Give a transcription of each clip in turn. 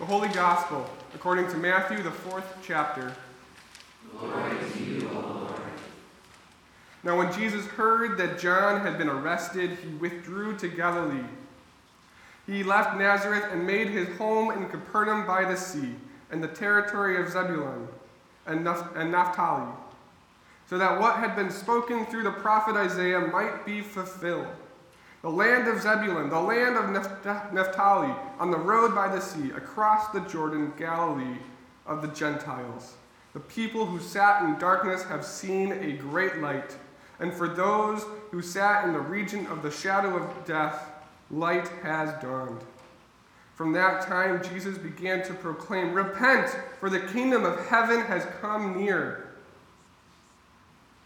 The Holy Gospel, according to Matthew, the fourth chapter. Glory to you, O Lord. Now, when Jesus heard that John had been arrested, he withdrew to Galilee. He left Nazareth and made his home in Capernaum by the sea, in the territory of Zebulun and Naphtali, so that what had been spoken through the prophet Isaiah might be fulfilled. The land of Zebulun, the land of Naphtali, on the road by the sea, across the Jordan, Galilee of the Gentiles. The people who sat in darkness have seen a great light, and for those who sat in the region of the shadow of death, light has dawned. From that time, Jesus began to proclaim, Repent, for the kingdom of heaven has come near.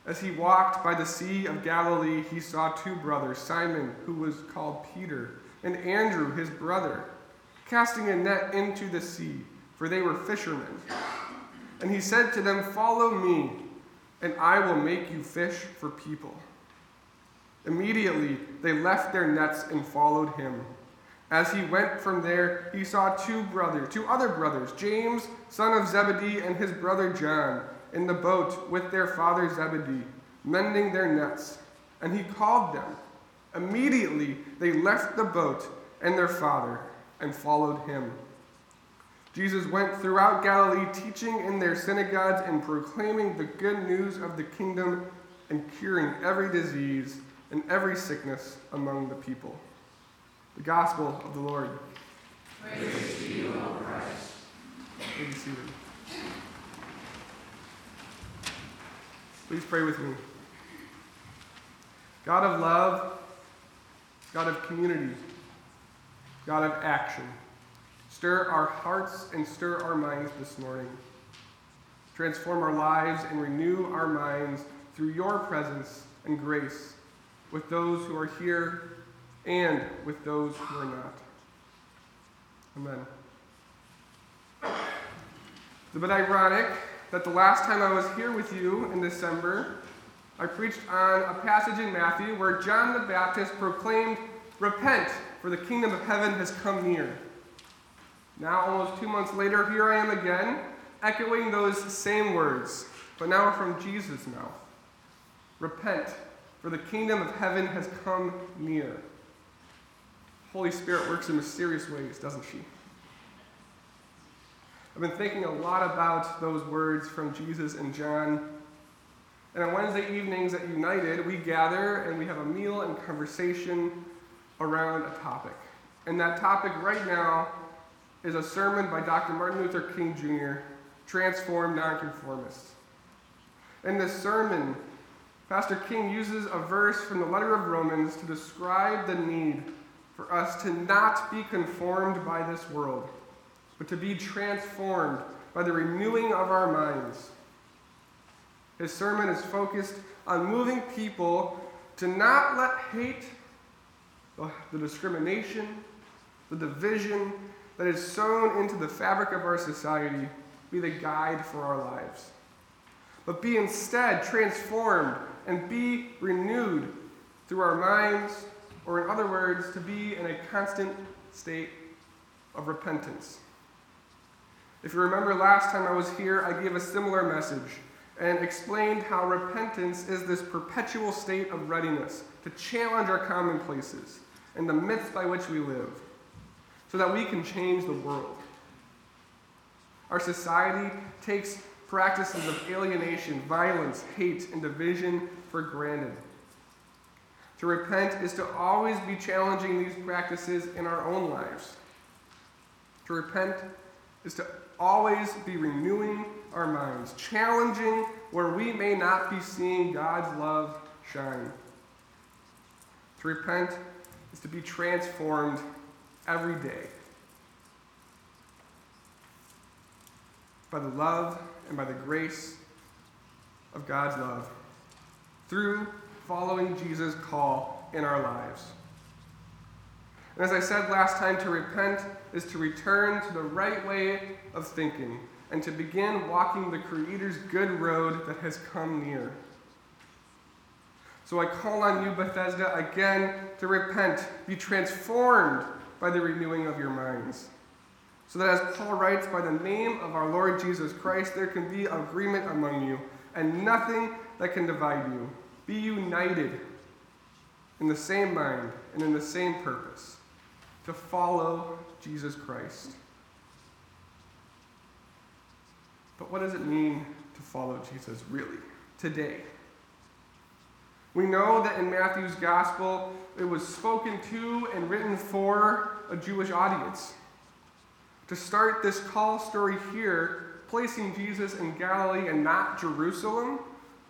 As he walked by the Sea of Galilee, he saw two brothers, Simon, who was called Peter, and Andrew, his brother, casting a net into the sea, for they were fishermen. And he said to them, Follow me, and I will make you fish for people. Immediately they left their nets and followed him. As he went from there, he saw two brothers, two other brothers, James, son of Zebedee, and his brother John in the boat with their father Zebedee, mending their nets. And he called them. Immediately they left the boat and their father and followed him. Jesus went throughout Galilee, teaching in their synagogues and proclaiming the good news of the kingdom and curing every disease and every sickness among the people. The gospel of the Lord. Praise to you, O Christ. May be seated. Please pray with me. God of love, God of community, God of action, stir our hearts and stir our minds this morning. Transform our lives and renew our minds through your presence and grace with those who are here and with those who are not. Amen. It's a bit ironic that the last time I was here with you in December, I preached on a passage in Matthew where John the Baptist proclaimed, Repent, for the kingdom of heaven has come near. Now, almost two months later, here I am again, echoing those same words, but now from Jesus' mouth. Repent, for the kingdom of heaven has come near. Holy Spirit works in mysterious ways, doesn't she? I've been thinking a lot about those words from Jesus and John. And on Wednesday evenings at United, we gather and we have a meal and conversation around a topic. And that topic right now is a sermon by Dr. Martin Luther King Jr., Transform Nonconformists. In this sermon, Pastor King uses a verse from the letter of Romans to describe the need for us to not be conformed by this world but to be transformed by the renewing of our minds. His sermon is focused on moving people to not let hate, the discrimination, the division that is sown into the fabric of our society be the guide for our lives, but be instead transformed and be renewed through our minds, or in other words, to be in a constant state of repentance. If you remember last time I was here, I gave a similar message and explained how repentance is this perpetual state of readiness to challenge our commonplaces and the myths by which we live so that we can change the world. Our society takes practices of alienation, violence, hate, and division for granted. To repent is to always be challenging these practices in our own lives. To repent is to always be renewing our minds, challenging where we may not be seeing God's love shine. To repent is to be transformed every day by the love and by the grace of God's love through following Jesus' call in our lives. And as I said last time, to repent is to return to the right way of thinking and to begin walking the Creator's good road that has come near. So I call on you, Bethesda, again to repent, be transformed by the renewing of your minds, So that as Paul writes, by the name of our Lord Jesus Christ, there can be agreement among you, and nothing that can divide you. Be united in the same mind and in the same purpose to follow Jesus Christ. But what does it mean to follow Jesus really today? We know that in Matthew's gospel, it was spoken to and written for a Jewish audience. To start this call story here, placing Jesus in Galilee and not Jerusalem,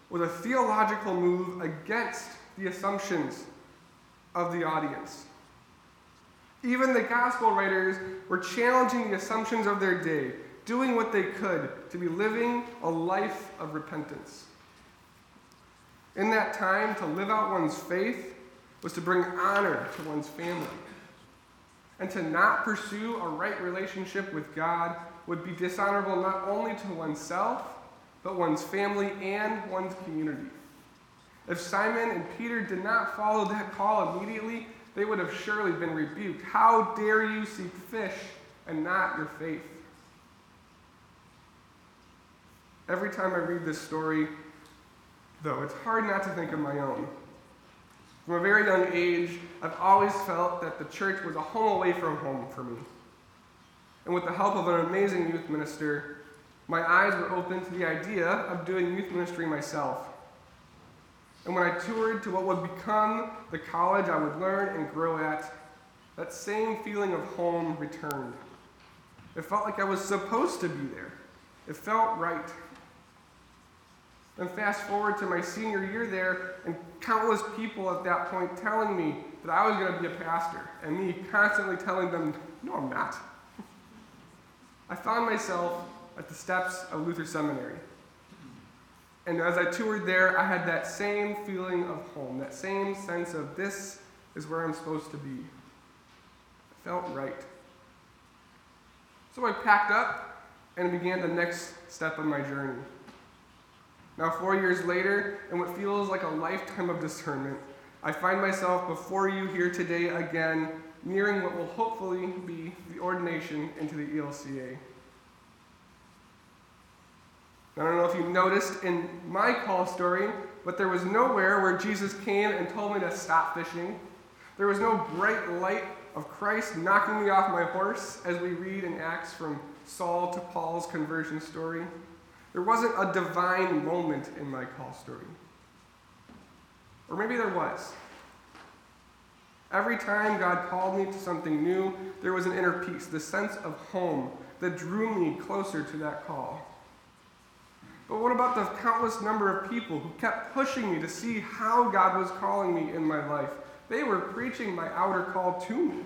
was a theological move against the assumptions of the audience. Even the gospel writers were challenging the assumptions of their day, doing what they could to be living a life of repentance. In that time, to live out one's faith was to bring honor to one's family. And to not pursue a right relationship with God would be dishonorable not only to oneself, but one's family and one's community. If Simon and Peter did not follow that call immediately, they would have surely been rebuked. How dare you seek fish and not your faith? Every time I read this story, though, it's hard not to think of my own. From a very young age, I've always felt that the church was a home away from home for me. And with the help of an amazing youth minister, my eyes were open to the idea of doing youth ministry myself. And when I toured to what would become the college I would learn and grow at, that same feeling of home returned. It felt like I was supposed to be there. It felt right. And fast forward to my senior year there, and countless people at that point telling me that I was going to be a pastor, and me constantly telling them, no, I'm not. I found myself at the steps of Luther Seminary. And as I toured there, I had that same feeling of home, that same sense of this is where I'm supposed to be. It felt right. So I packed up and began the next step of my journey. Now, four years later, and what feels like a lifetime of discernment, I find myself before you here today again, nearing what will hopefully be the ordination into the ELCA. I don't know if you noticed in my call story, but there was nowhere where Jesus came and told me to stop fishing. There was no bright light of Christ knocking me off my horse as we read in Acts from Saul to Paul's conversion story. There wasn't a divine moment in my call story. Or maybe there was. Every time God called me to something new, there was an inner peace, the sense of home that drew me closer to that call. But what about the countless number of people who kept pushing me to see how God was calling me in my life? They were preaching my outer call to me.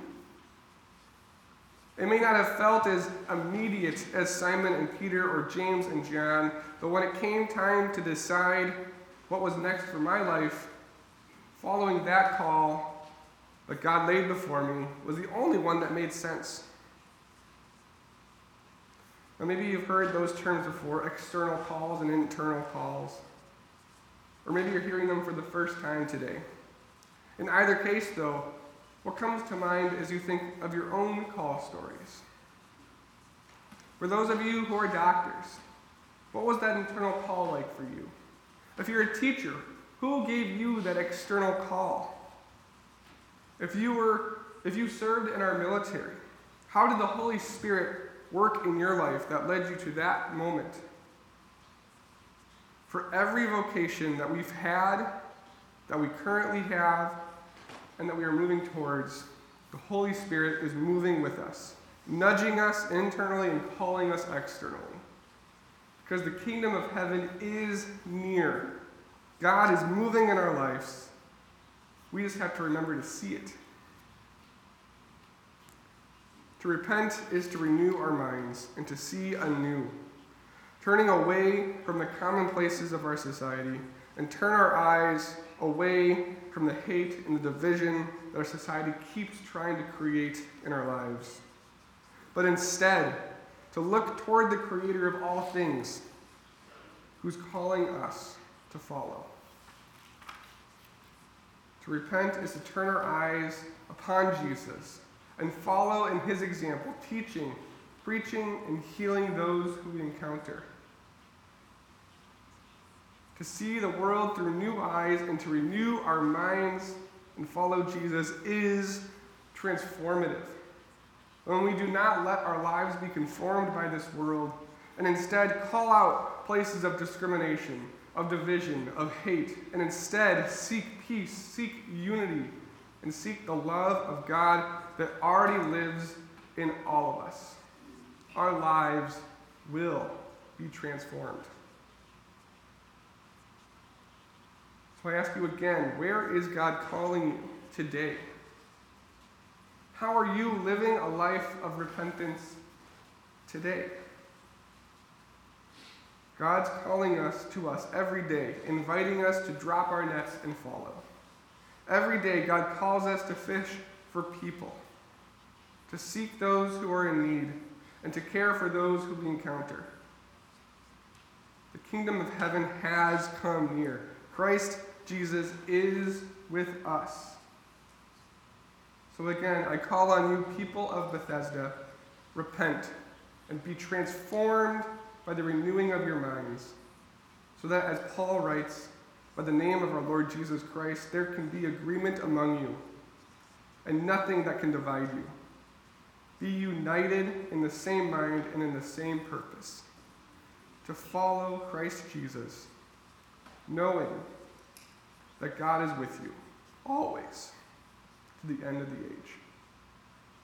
It may not have felt as immediate as Simon and Peter or James and John, but when it came time to decide what was next for my life, following that call that God laid before me was the only one that made sense. Now, maybe you've heard those terms before external calls and internal calls. Or maybe you're hearing them for the first time today. In either case, though, what comes to mind as you think of your own call stories? For those of you who are doctors, what was that internal call like for you? If you're a teacher, who gave you that external call? If you were if you served in our military, how did the Holy Spirit work in your life that led you to that moment? For every vocation that we've had, that we currently have, and that we are moving towards, the Holy Spirit is moving with us, nudging us internally and calling us externally. Because the kingdom of heaven is near. God is moving in our lives. We just have to remember to see it. To repent is to renew our minds and to see anew, turning away from the commonplaces of our society and turn our eyes away from the hate and the division that our society keeps trying to create in our lives. But instead, to look toward the Creator of all things, who's calling us to follow. To repent is to turn our eyes upon Jesus and follow in his example, teaching, preaching and healing those who we encounter. To see the world through new eyes and to renew our minds and follow Jesus is transformative. When we do not let our lives be conformed by this world and instead call out places of discrimination, of division, of hate, and instead seek peace, seek unity, and seek the love of God that already lives in all of us, our lives will be transformed. So I ask you again where is God calling you today? How are you living a life of repentance today? God's calling us to us every day, inviting us to drop our nets and follow. Every day, God calls us to fish for people, to seek those who are in need, and to care for those who we encounter. The kingdom of heaven has come near. Christ Jesus is with us. So again, I call on you, people of Bethesda, repent and be transformed by the renewing of your minds, so that, as Paul writes, by the name of our Lord Jesus Christ, there can be agreement among you, and nothing that can divide you. Be united in the same mind and in the same purpose, to follow Christ Jesus, knowing that God is with you always to the end of the age.